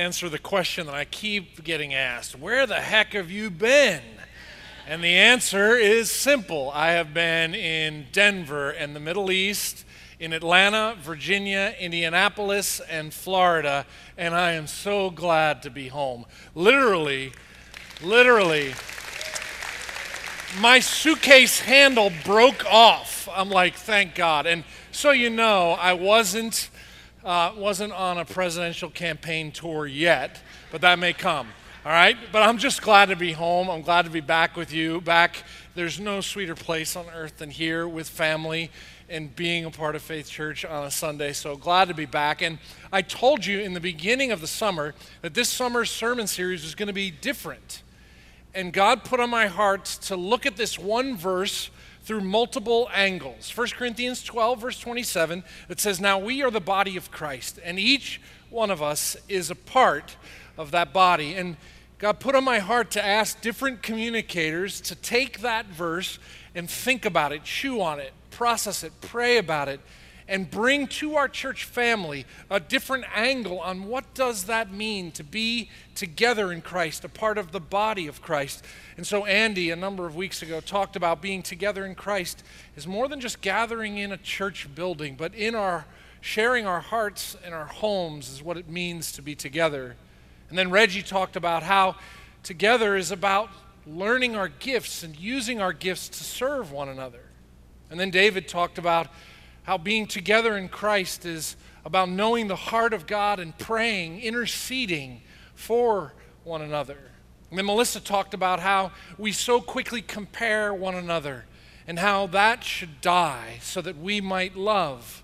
Answer the question that I keep getting asked Where the heck have you been? And the answer is simple I have been in Denver and the Middle East, in Atlanta, Virginia, Indianapolis, and Florida, and I am so glad to be home. Literally, literally, my suitcase handle broke off. I'm like, thank God. And so you know, I wasn't uh, wasn't on a presidential campaign tour yet, but that may come. All right? But I'm just glad to be home. I'm glad to be back with you. Back, there's no sweeter place on earth than here with family and being a part of Faith Church on a Sunday. So glad to be back. And I told you in the beginning of the summer that this summer's sermon series is going to be different. And God put on my heart to look at this one verse through multiple angles. 1 Corinthians 12, verse 27, it says, Now we are the body of Christ, and each one of us is a part of that body. And God put on my heart to ask different communicators to take that verse and think about it, chew on it, process it, pray about it, and bring to our church family a different angle on what does that mean to be together in Christ, a part of the body of Christ. And so Andy a number of weeks ago talked about being together in Christ is more than just gathering in a church building, but in our sharing our hearts and our homes is what it means to be together. And then Reggie talked about how together is about learning our gifts and using our gifts to serve one another. And then David talked about how being together in Christ is about knowing the heart of God and praying, interceding for one another. And then Melissa talked about how we so quickly compare one another and how that should die so that we might love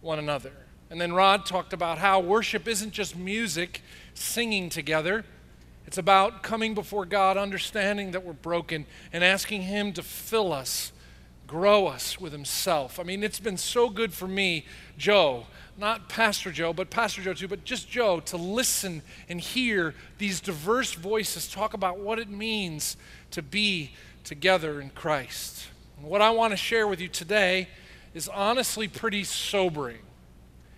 one another. And then Rod talked about how worship isn't just music, singing together. It's about coming before God, understanding that we're broken, and asking Him to fill us grow us with Himself. I mean, it's been so good for me, Joe, not Pastor Joe, but Pastor Joe too, but just Joe, to listen and hear these diverse voices talk about what it means to be together in Christ. And what I want to share with you today is honestly pretty sobering.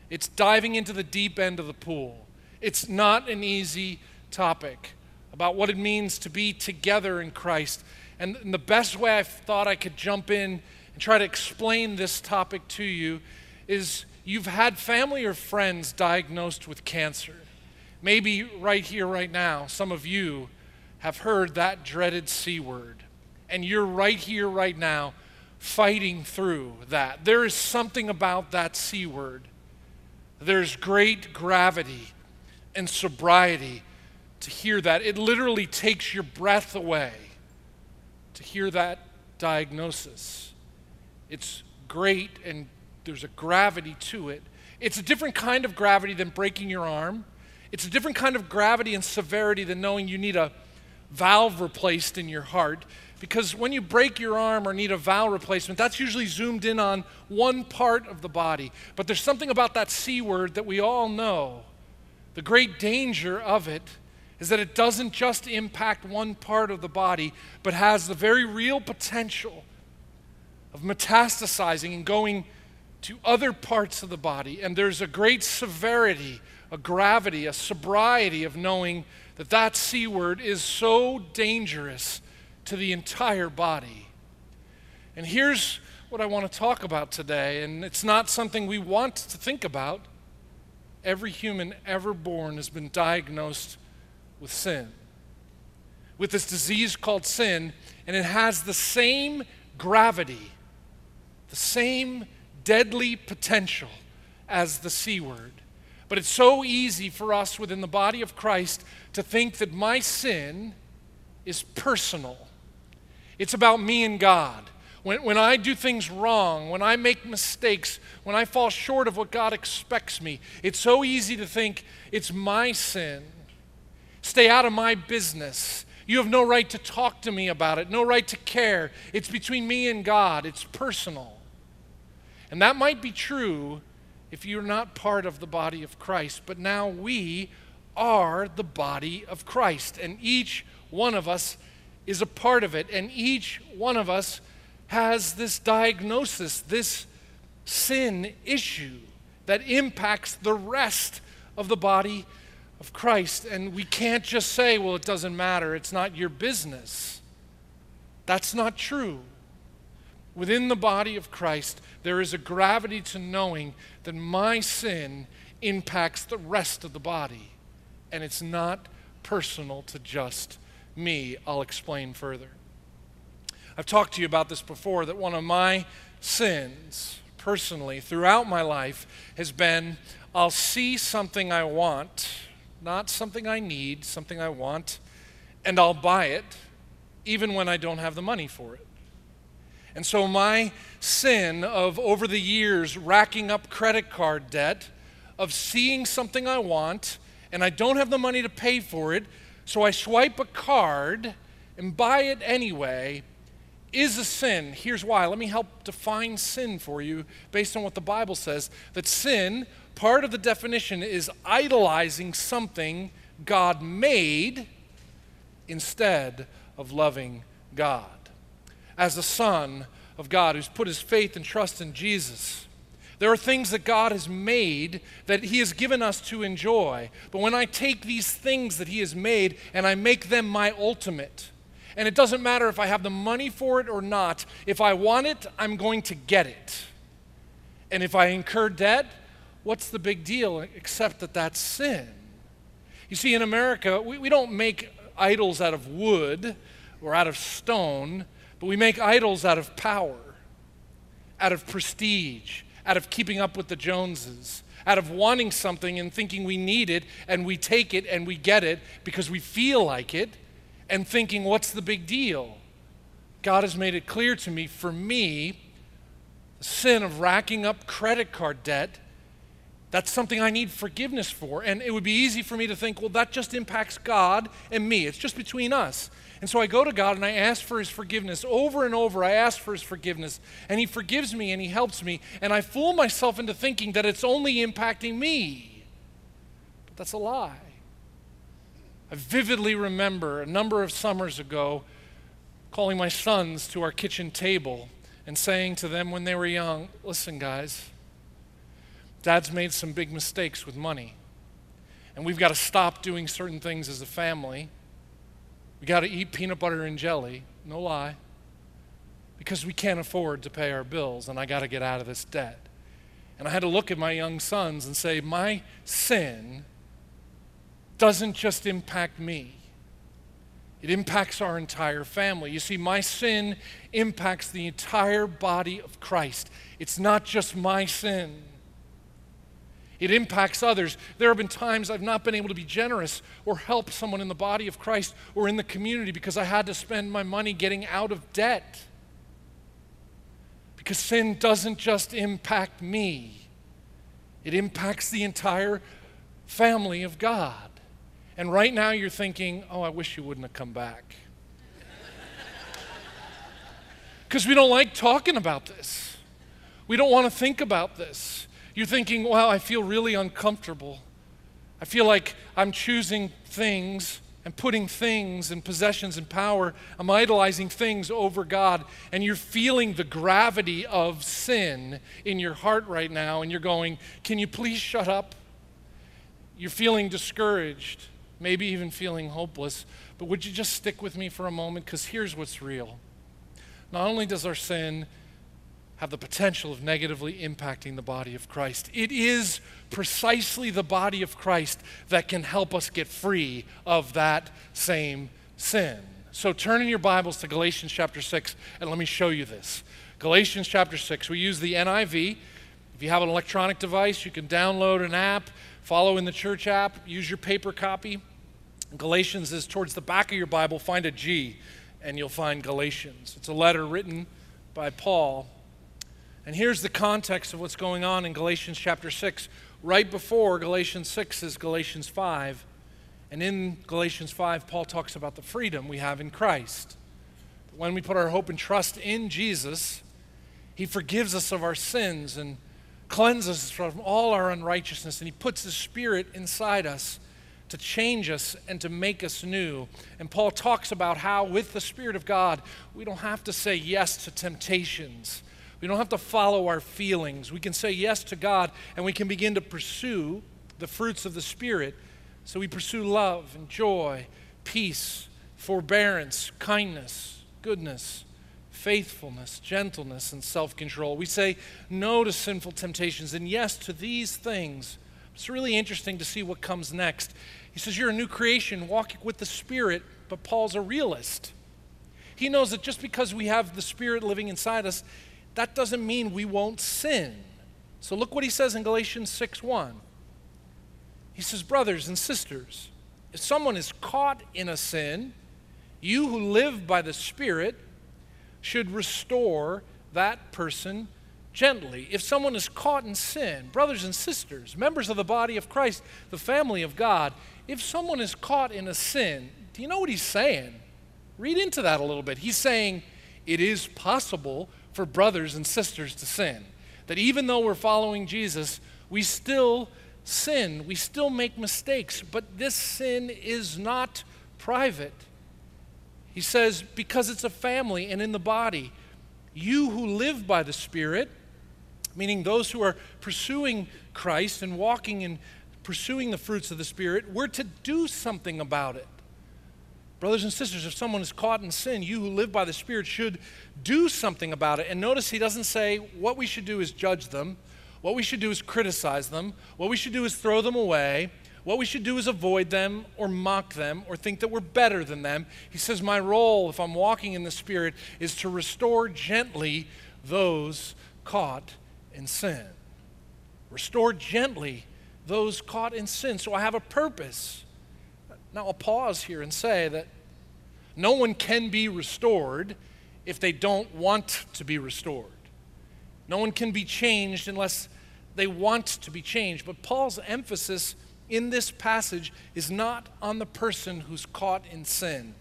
It's diving into the deep end of the pool. It's not an easy topic about what it means to be together in Christ. And, the best way I thought I could jump in and try to explain this topic to you is you've had family or friends diagnosed with cancer. Maybe right here, right now, some of you have heard that dreaded C word. And you're right here, right now, fighting through that. There is something about that C word. There's great gravity and sobriety to hear that. It literally takes your breath away to hear that diagnosis. It's great and there's a gravity to it. It's a different kind of gravity than breaking your arm. It's a different kind of gravity and severity than knowing you need a valve replaced in your heart. Because when you break your arm or need a valve replacement, that's usually zoomed in on one part of the body. But there's something about that C word that we all know. The great danger of it is that it doesn't just impact one part of the body, but has the very real potential of metastasizing and going to other parts of the body. And there's a great severity, a gravity, a sobriety of knowing that that C word is so dangerous to the entire body. And here's what I want to talk about today, and it's not something we want to think about. Every human ever born has been diagnosed with sin, with this disease called sin, and it has the same gravity, the same deadly potential as the C word. But it's so easy for us within the body of Christ to think that my sin is personal. It's about me and God. When, when I do things wrong, when I make mistakes, when I fall short of what God expects me, it's so easy to think it's my sin. Stay out of my business. You have no right to talk to me about it, no right to care. It's between me and God, it's personal. And that might be true if you're not part of the body of Christ, but now we are the body of Christ, and each one of us is a part of it, and each one of us has this diagnosis, this sin issue that impacts the rest of the body of Christ. And we can't just say, well, it doesn't matter, it's not your business. That's not true. Within the body of Christ, there is a gravity to knowing that my sin impacts the rest of the body. And it's not personal to just me. I'll explain further. I've talked to you about this before that one of my sins, personally, throughout my life, has been I'll see something I want, not something I need, something I want, and I'll buy it even when I don't have the money for it. And so, my sin of over the years racking up credit card debt, of seeing something I want, and I don't have the money to pay for it, so I swipe a card and buy it anyway, is a sin. Here's why. Let me help define sin for you based on what the Bible says. That sin, part of the definition, is idolizing something God made instead of loving God as a son of God who's put his faith and trust in Jesus. There are things that God has made that He has given us to enjoy. But when I take these things that He has made and I make them my ultimate, and it doesn't matter if I have the money for it or not, if I want it, I'm going to get it. And if I incur debt, what's the big deal except that that's sin? You see, in America, we, we don't make idols out of wood or out of stone. But we make idols out of power, out of prestige, out of keeping up with the Joneses, out of wanting something and thinking we need it, and we take it and we get it because we feel like it, and thinking, what's the big deal? God has made it clear to me, for me, the sin of racking up credit card debt, that's something I need forgiveness for. And it would be easy for me to think, well, that just impacts God and me. It's just between us. And so I go to God and I ask for His forgiveness. Over and over, I ask for His forgiveness. And He forgives me and He helps me. And I fool myself into thinking that it's only impacting me. But that's a lie. I vividly remember a number of summers ago calling my sons to our kitchen table and saying to them when they were young, Listen, guys, dad's made some big mistakes with money. And we've got to stop doing certain things as a family we got to eat peanut butter and jelly, no lie, because we can't afford to pay our bills, and I got to get out of this debt. And I had to look at my young sons and say, My sin doesn't just impact me, it impacts our entire family. You see, my sin impacts the entire body of Christ. It's not just my sin. It impacts others. There have been times I've not been able to be generous or help someone in the body of Christ or in the community because I had to spend my money getting out of debt. Because sin doesn't just impact me, it impacts the entire family of God. And right now you're thinking, oh, I wish you wouldn't have come back. Because we don't like talking about this. We don't want to think about this. You're thinking, wow, I feel really uncomfortable. I feel like I'm choosing things and putting things and possessions and power. I'm idolizing things over God. And you're feeling the gravity of sin in your heart right now. And you're going, can you please shut up? You're feeling discouraged, maybe even feeling hopeless. But would you just stick with me for a moment? Because here's what's real. Not only does our sin have the potential of negatively impacting the body of Christ. It is precisely the body of Christ that can help us get free of that same sin. So turn in your Bibles to Galatians chapter 6 and let me show you this. Galatians chapter 6. We use the NIV. If you have an electronic device, you can download an app, follow in the church app, use your paper copy. Galatians is towards the back of your Bible. Find a G and you'll find Galatians. It's a letter written by Paul and here's the context of what's going on in Galatians chapter 6. Right before Galatians 6 is Galatians 5. And in Galatians 5, Paul talks about the freedom we have in Christ. When we put our hope and trust in Jesus, he forgives us of our sins and cleanses us from all our unrighteousness. And he puts his spirit inside us to change us and to make us new. And Paul talks about how, with the Spirit of God, we don't have to say yes to temptations we don't have to follow our feelings. We can say yes to God and we can begin to pursue the fruits of the Spirit So we pursue love and joy, peace, forbearance, kindness, goodness, faithfulness, gentleness, and self control. We say no to sinful temptations and yes to these things. It's really interesting to see what comes next. He says, You're a new creation, walking with the Spirit, but Paul's a realist. He knows that just because we have the Spirit living inside us, that doesn't mean we won't sin. So look what he says in Galatians 6 1. He says, Brothers and sisters, if someone is caught in a sin, you who live by the Spirit should restore that person gently. If someone is caught in sin, brothers and sisters, members of the body of Christ, the family of God, if someone is caught in a sin, do you know what he's saying? Read into that a little bit. He's saying it is possible for brothers and sisters to sin. That even though we're following Jesus, we still sin, we still make mistakes, but this sin is not private. He says, because it's a family and in the body, you who live by the Spirit, meaning those who are pursuing Christ and walking and pursuing the fruits of the Spirit, we're to do something about it. Brothers and sisters, if someone is caught in sin, you who live by the Spirit should do something about it. And notice he doesn't say what we should do is judge them, what we should do is criticize them, what we should do is throw them away, what we should do is avoid them or mock them or think that we're better than them. He says, My role, if I'm walking in the Spirit, is to restore gently those caught in sin. Restore gently those caught in sin. So I have a purpose. Now, I'll pause here and say that no one can be restored if they don't want to be restored. No one can be changed unless they want to be changed. But Paul's emphasis in this passage is not on the person who's caught in sin.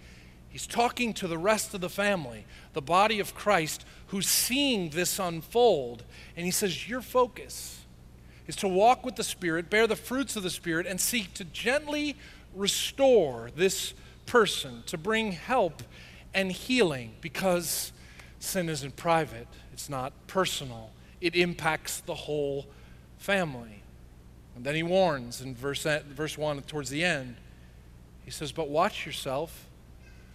He's talking to the rest of the family, the body of Christ, who's seeing this unfold. And he says, Your focus is to walk with the Spirit, bear the fruits of the Spirit, and seek to gently restore this person, to bring help and healing because sin isn't private, it's not personal, it impacts the whole family. And then he warns in verse, verse 1 towards the end. He says, But watch yourself,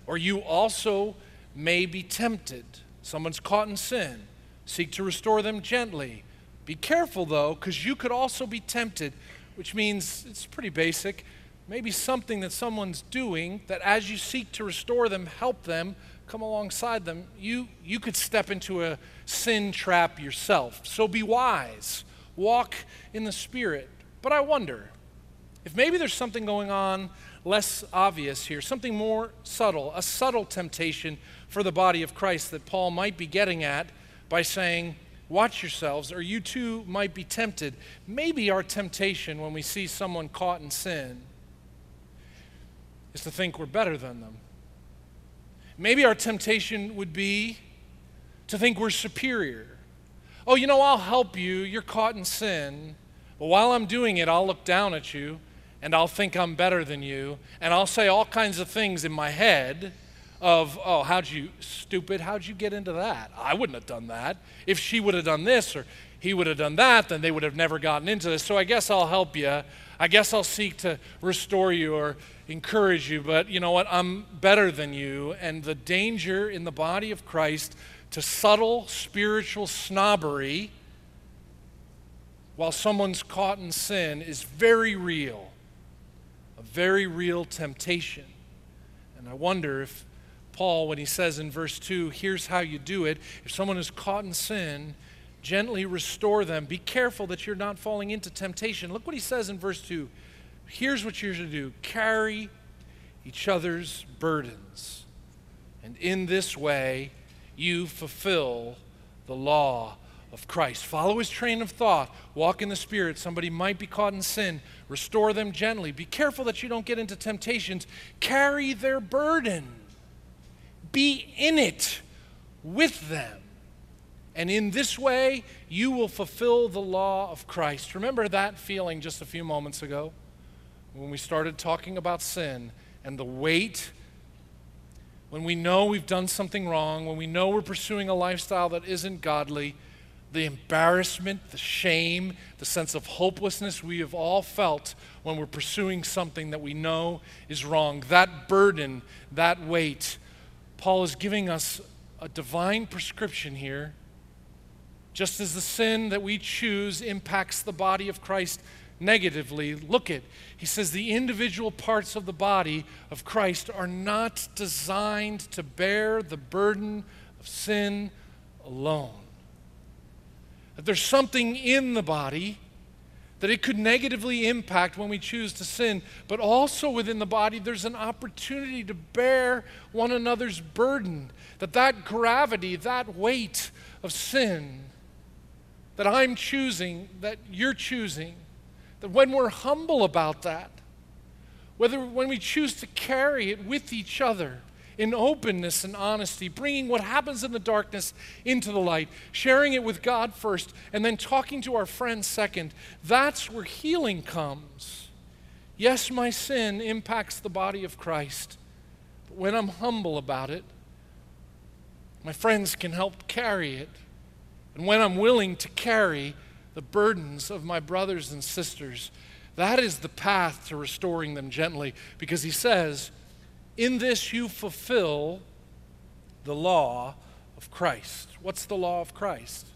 or you also may be tempted. Someone's caught in sin. Seek to restore them gently. Be careful, though, because you could also be tempted, which means it's pretty basic maybe something that someone's doing that as you seek to restore them, help them, come alongside them, you, you could step into a sin trap yourself. So be wise, walk in the Spirit. But I wonder if maybe there's something going on less obvious here, something more subtle, a subtle temptation for the body of Christ that Paul might be getting at by saying, Watch yourselves, or you too might be tempted. Maybe our temptation when we see someone caught in sin is to think we're better than them. Maybe our temptation would be to think we're superior. Oh, you know, I'll help you. You're caught in sin. But while I'm doing it, I'll look down at you and I'll think I'm better than you. And I'll say all kinds of things in my head of, oh, how'd you, stupid, how'd you get into that? I wouldn't have done that. If she would have done this or he would have done that, then they would have never gotten into this. So I guess I'll help you. I guess I'll seek to restore you or encourage you, but you know what? I'm better than you. And the danger in the body of Christ to subtle spiritual snobbery while someone's caught in sin is very real, a very real temptation. And I wonder if Paul, when he says in verse 2, here's how you do it, if someone is caught in sin, gently restore them. Be careful that you're not falling into temptation. Look what he says in verse 2. Here's what you're to do carry each other's burdens. And in this way, you fulfill the law of Christ. Follow his train of thought. Walk in the Spirit. Somebody might be caught in sin. Restore them gently. Be careful that you don't get into temptations. Carry their burden. Be in it with them. And in this way, you will fulfill the law of Christ. Remember that feeling just a few moments ago when we started talking about sin and the weight when we know we've done something wrong, when we know we're pursuing a lifestyle that isn't godly, the embarrassment, the shame, the sense of hopelessness we have all felt when we're pursuing something that we know is wrong. That burden, that weight. Paul is giving us a divine prescription here. Just as the sin that we choose impacts the body of Christ negatively, look at, he says, the individual parts of the body of Christ are not designed to bear the burden of sin alone. That there's something in the body that it could negatively impact when we choose to sin, but also within the body there's an opportunity to bear one another's burden. That that gravity, that weight of sin that I'm choosing, that you're choosing, that when we're humble about that, whether when we choose to carry it with each other, in openness and honesty, bringing what happens in the darkness into the light, sharing it with God first, and then talking to our friends second. That's where healing comes. Yes, my sin impacts the body of Christ, but when I'm humble about it, my friends can help carry it. And when I'm willing to carry the burdens of my brothers and sisters, that is the path to restoring them gently because he says, in this you fulfill the law of Christ. What's the law of Christ?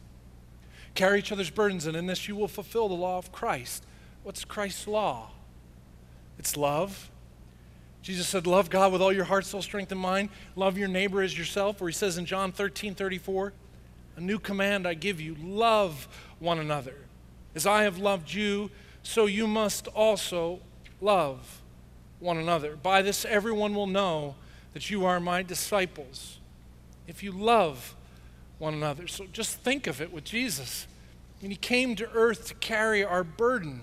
Carry each other's burdens, and in this you will fulfill the law of Christ. What's Christ's law? It's love. Jesus said, Love God with all your heart, soul, strength, and mind. Love your neighbor as yourself. Or he says in John 13 34, A new command I give you love one another. As I have loved you, so you must also love one another. By this, everyone will know that you are my disciples if you love one another. So just think of it with Jesus. And he came to earth to carry our burden,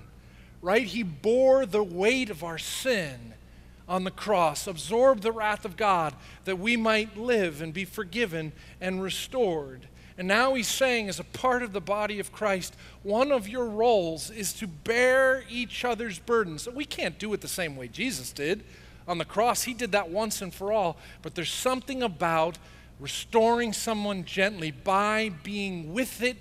right? He bore the weight of our sin on the cross, absorbed the wrath of God that we might live and be forgiven and restored. And now he's saying, as a part of the body of Christ, one of your roles is to bear each other's burdens. We can't do it the same way Jesus did on the cross. He did that once and for all. But there's something about restoring someone gently by being with it,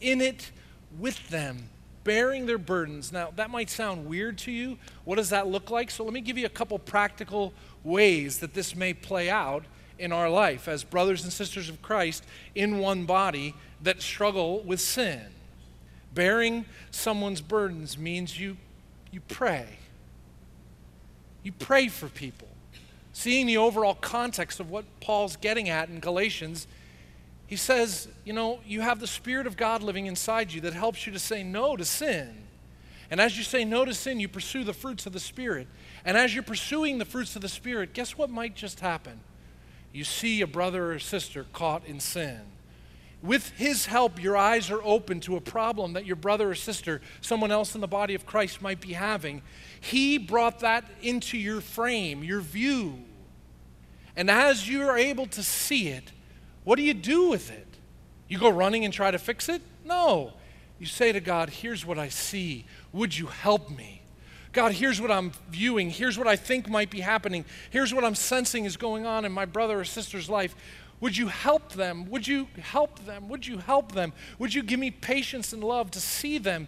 in it, with them, bearing their burdens. Now, that might sound weird to you. What does that look like? So, let me give you a couple practical ways that this may play out in our life as brothers and sisters of Christ in one body that struggle with sin. Bearing someone's burdens means you, you pray. You pray for people. Seeing the overall context of what Paul's getting at in Galatians, he says, you know, you have the Spirit of God living inside you that helps you to say no to sin. And as you say no to sin, you pursue the fruits of the Spirit. And as you're pursuing the fruits of the Spirit, guess what might just happen? You see a brother or sister caught in sin. With his help, your eyes are open to a problem that your brother or sister, someone else in the body of Christ, might be having. He brought that into your frame, your view. And as you're able to see it, what do you do with it? You go running and try to fix it? No. You say to God, Here's what I see. Would you help me? God, here's what I'm viewing. Here's what I think might be happening. Here's what I'm sensing is going on in my brother or sister's life. Would you help them? Would you help them? Would you help them? Would you give me patience and love to see them?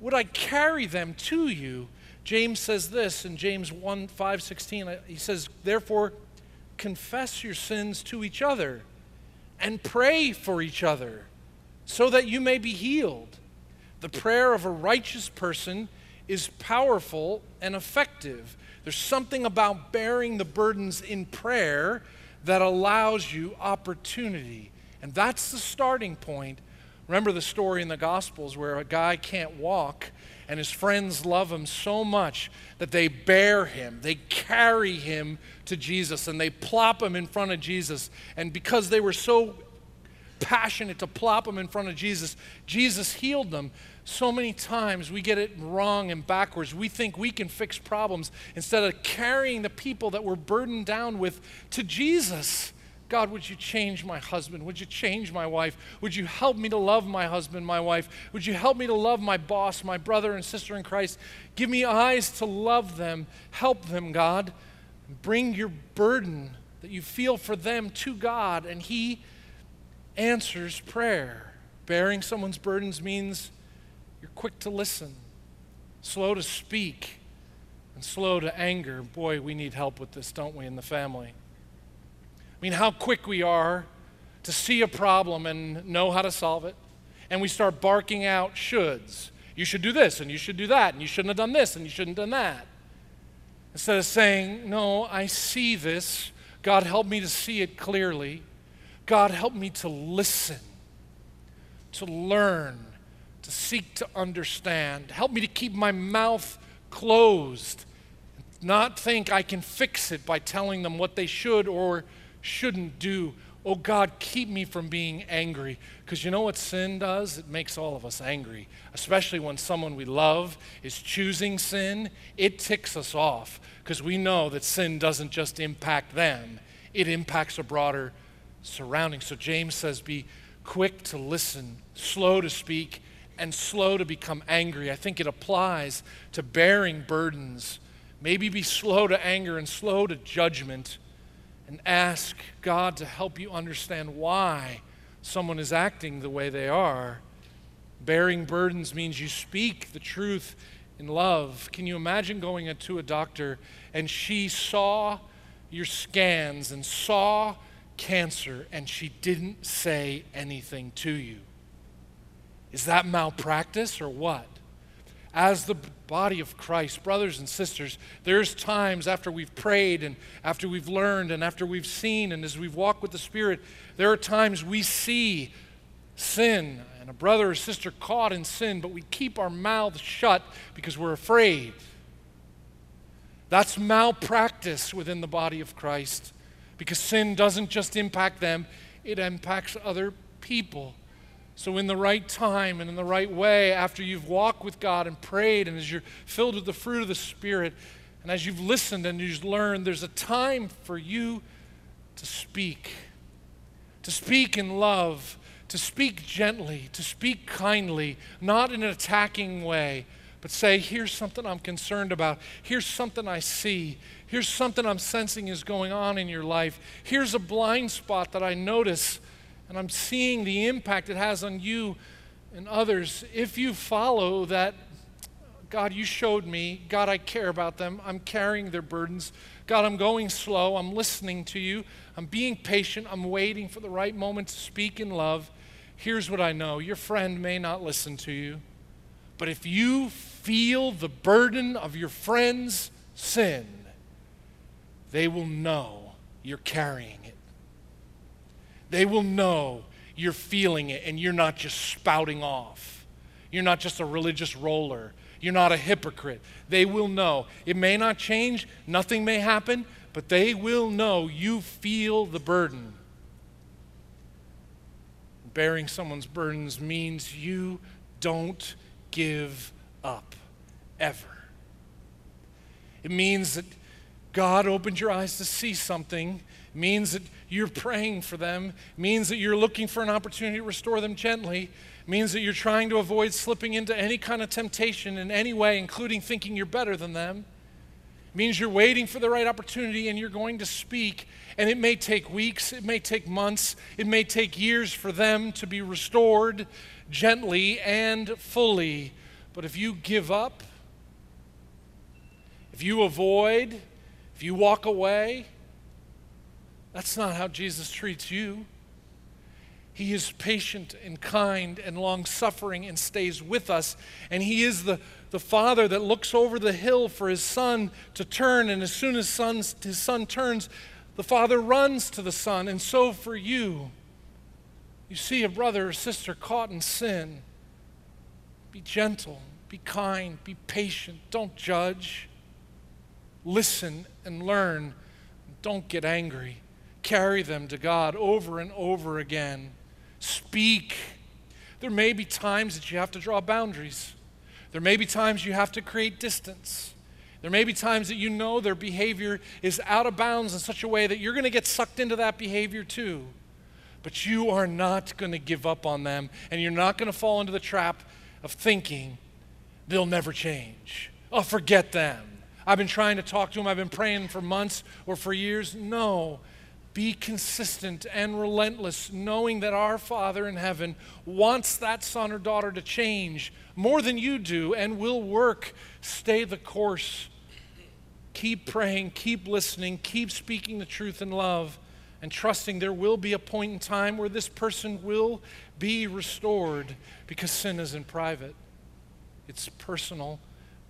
Would I carry them to you? James says this in James 1 5 16. Uh, he says, Therefore, confess your sins to each other and pray for each other so that you may be healed. The prayer of a righteous person is powerful and effective. There's something about bearing the burdens in prayer that allows you opportunity. And that's the starting point. Remember the story in the Gospels where a guy can't walk and his friends love him so much that they bear him, they carry him to Jesus, and they plop him in front of Jesus. And because they were so passionate to plop him in front of Jesus, Jesus healed them so many times we get it wrong and backwards. We think we can fix problems instead of carrying the people that we're burdened down with to Jesus. God, would you change my husband? Would you change my wife? Would you help me to love my husband, my wife? Would you help me to love my boss, my brother and sister in Christ? Give me eyes to love them. Help them, God. Bring your burden that you feel for them to God, and He answers prayer. Bearing someone's burdens means you're quick to listen, slow to speak, and slow to anger. Boy, we need help with this, don't we, in the family? I mean, how quick we are to see a problem and know how to solve it. And we start barking out shoulds. You should do this, and you should do that, and you shouldn't have done this, and you shouldn't have done that. Instead of saying, No, I see this. God, help me to see it clearly. God, help me to listen, to learn, to seek to understand. Help me to keep my mouth closed, not think I can fix it by telling them what they should or shouldn't do. Oh God, keep me from being angry. Because you know what sin does? It makes all of us angry, especially when someone we love is choosing sin. It ticks us off because we know that sin doesn't just impact them, it impacts a broader surrounding. So James says, Be quick to listen, slow to speak, and slow to become angry. I think it applies to bearing burdens. Maybe be slow to anger and slow to judgment and ask God to help you understand why someone is acting the way they are. Bearing burdens means you speak the truth in love. Can you imagine going to a doctor and she saw your scans and saw cancer and she didn't say anything to you? Is that malpractice or what? as the body of Christ, brothers and sisters, there's times after we've prayed and after we've learned and after we've seen and as we've walked with the Spirit, there are times we see sin and a brother or sister caught in sin, but we keep our mouths shut because we're afraid. That's malpractice within the body of Christ because sin doesn't just impact them, it impacts other people. So, in the right time and in the right way, after you've walked with God and prayed, and as you're filled with the fruit of the Spirit, and as you've listened and you've learned, there's a time for you to speak. To speak in love, to speak gently, to speak kindly, not in an attacking way, but say, here's something I'm concerned about. Here's something I see. Here's something I'm sensing is going on in your life. Here's a blind spot that I notice and I'm seeing the impact it has on you and others. If you follow that, God, you showed me, God, I care about them, I'm carrying their burdens. God, I'm going slow, I'm listening to you, I'm being patient, I'm waiting for the right moment to speak in love. Here's what I know. Your friend may not listen to you, but if you feel the burden of your friend's sin, they will know you're carrying it they will know you're feeling it and you're not just spouting off. You're not just a religious roller. You're not a hypocrite. They will know. It may not change, nothing may happen, but they will know you feel the burden. Bearing someone's burdens means you don't give up, ever. It means that God opened your eyes to see something means that you're praying for them, means that you're looking for an opportunity to restore them gently, means that you're trying to avoid slipping into any kind of temptation in any way, including thinking you're better than them. means you're waiting for the right opportunity and you're going to speak. And it may take weeks, it may take months, it may take years for them to be restored gently and fully. But if you give up, if you avoid, if you walk away, that's not how Jesus treats you. He is patient and kind and long suffering and stays with us. And He is the, the Father that looks over the hill for His Son to turn. And as soon as son's, His Son turns, the Father runs to the Son. And so for you, you see a brother or sister caught in sin, be gentle, be kind, be patient, don't judge. Listen and learn. Don't get angry carry them to God over and over again. Speak. There may be times that you have to draw boundaries. There may be times you have to create distance. There may be times that you know their behavior is out of bounds in such a way that you're going to get sucked into that behavior too. But you are not going to give up on them, and you're not going to fall into the trap of thinking they'll never change. Oh, forget them. I've been trying to talk to them, I've been praying for months or for years. No, be consistent and relentless, knowing that our Father in heaven wants that son or daughter to change more than you do and will work. Stay the course. Keep praying, keep listening, keep speaking the truth in love, and trusting there will be a point in time where this person will be restored because sin is in private. It's personal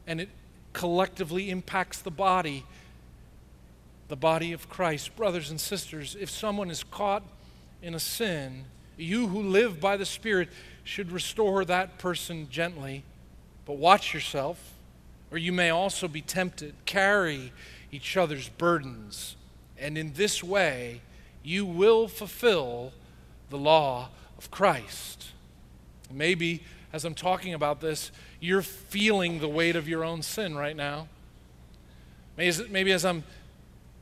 and it collectively impacts the body the body of Christ. Brothers and sisters, if someone is caught in a sin, you who live by the Spirit should restore that person gently. But watch yourself, or you may also be tempted. Carry each other's burdens, and in this way, you will fulfill the law of Christ. Maybe as I'm talking about this, you're feeling the weight of your own sin right now. Maybe as I'm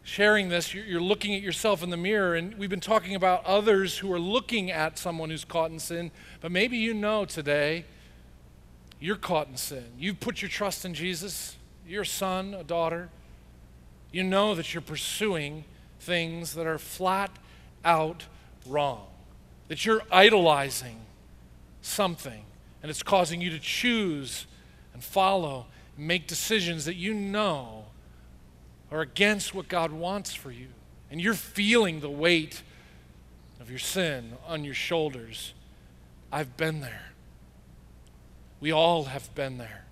sharing this, you're looking at yourself in the mirror, and we've been talking about others who are looking at someone who's caught in sin, but maybe you know today you're caught in sin. You've put your trust in Jesus, you're a son, a daughter. You know that you're pursuing things that are flat out wrong, that you're idolizing something, and it's causing you to choose and follow and make decisions that you know are against what God wants for you, and you're feeling the weight of your sin on your shoulders, I've been there. We all have been there.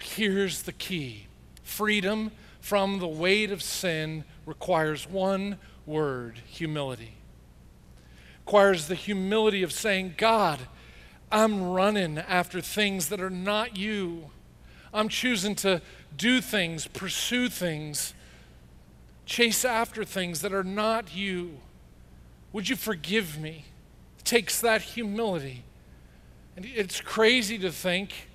Here's the key freedom from the weight of sin requires one word humility. Requires the humility of saying, God, I'm running after things that are not you. I'm choosing to do things, pursue things, chase after things that are not you. Would you forgive me? It takes that humility. And it's crazy to think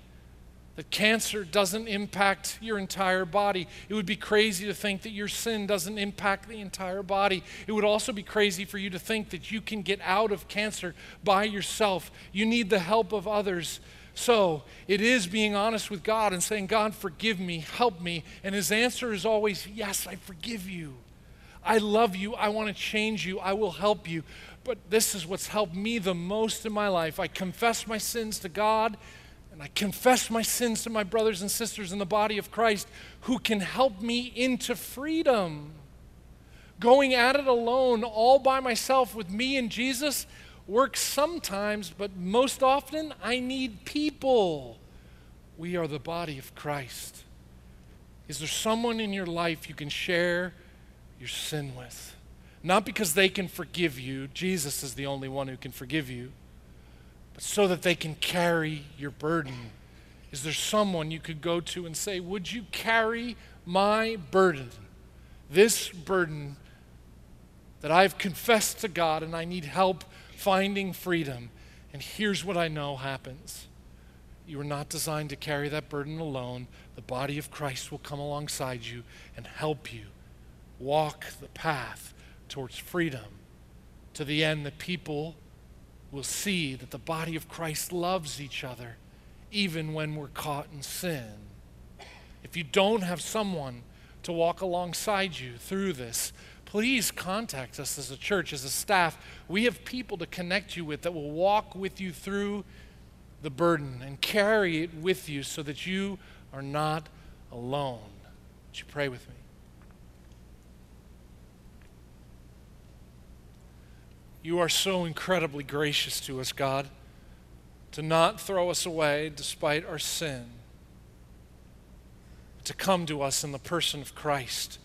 that cancer doesn't impact your entire body. It would be crazy to think that your sin doesn't impact the entire body. It would also be crazy for you to think that you can get out of cancer by yourself. You need the help of others. So it is being honest with God and saying, God, forgive me, help me. And his answer is always, Yes, I forgive you. I love you. I want to change you. I will help you. But this is what's helped me the most in my life. I confess my sins to God, and I confess my sins to my brothers and sisters in the body of Christ who can help me into freedom. Going at it alone, all by myself with me and Jesus, works sometimes, but most often I need people. We are the body of Christ. Is there someone in your life you can share your sin with? Not because they can forgive you, Jesus is the only one who can forgive you, but so that they can carry your burden. Is there someone you could go to and say, Would you carry my burden? This burden that I've confessed to God and I need help finding freedom. And here's what I know happens you are not designed to carry that burden alone. The body of Christ will come alongside you and help you walk the path towards freedom to the end that people will see that the body of Christ loves each other even when we're caught in sin. If you don't have someone to walk alongside you through this, please contact us as a church, as a staff. We have people to connect you with that will walk with you through the burden and carry it with you so that you are not alone. Would you pray with me? You are so incredibly gracious to us, God, to not throw us away despite our sin, to come to us in the person of Christ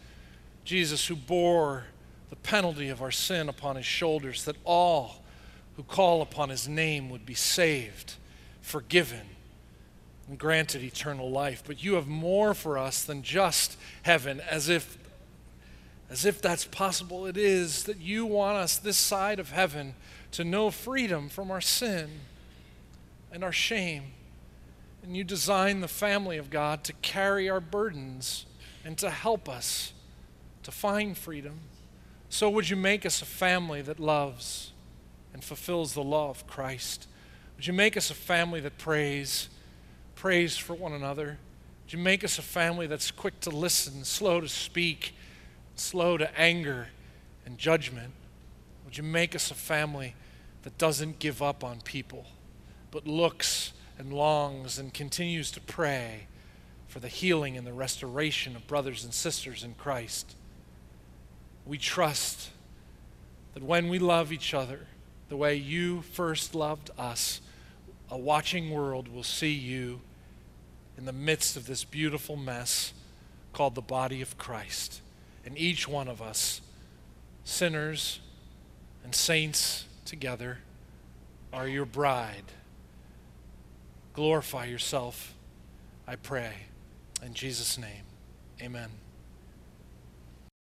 Jesus, who bore the penalty of our sin upon his shoulders, that all who call upon his name would be saved, forgiven, and granted eternal life. But you have more for us than just heaven, as if as if that's possible. It is that you want us this side of heaven to know freedom from our sin and our shame. And you design the family of God to carry our burdens and to help us to find freedom. So, would you make us a family that loves and fulfills the law of Christ? Would you make us a family that prays, prays for one another? Would you make us a family that's quick to listen, slow to speak, slow to anger, and judgment. Would you make us a family that doesn't give up on people, but looks and longs and continues to pray for the healing and the restoration of brothers and sisters in Christ? We trust that when we love each other the way you first loved us, a watching world will see you in the midst of this beautiful mess called the body of Christ. And each one of us, sinners and saints together, are your bride. Glorify yourself, I pray. In Jesus' name, amen.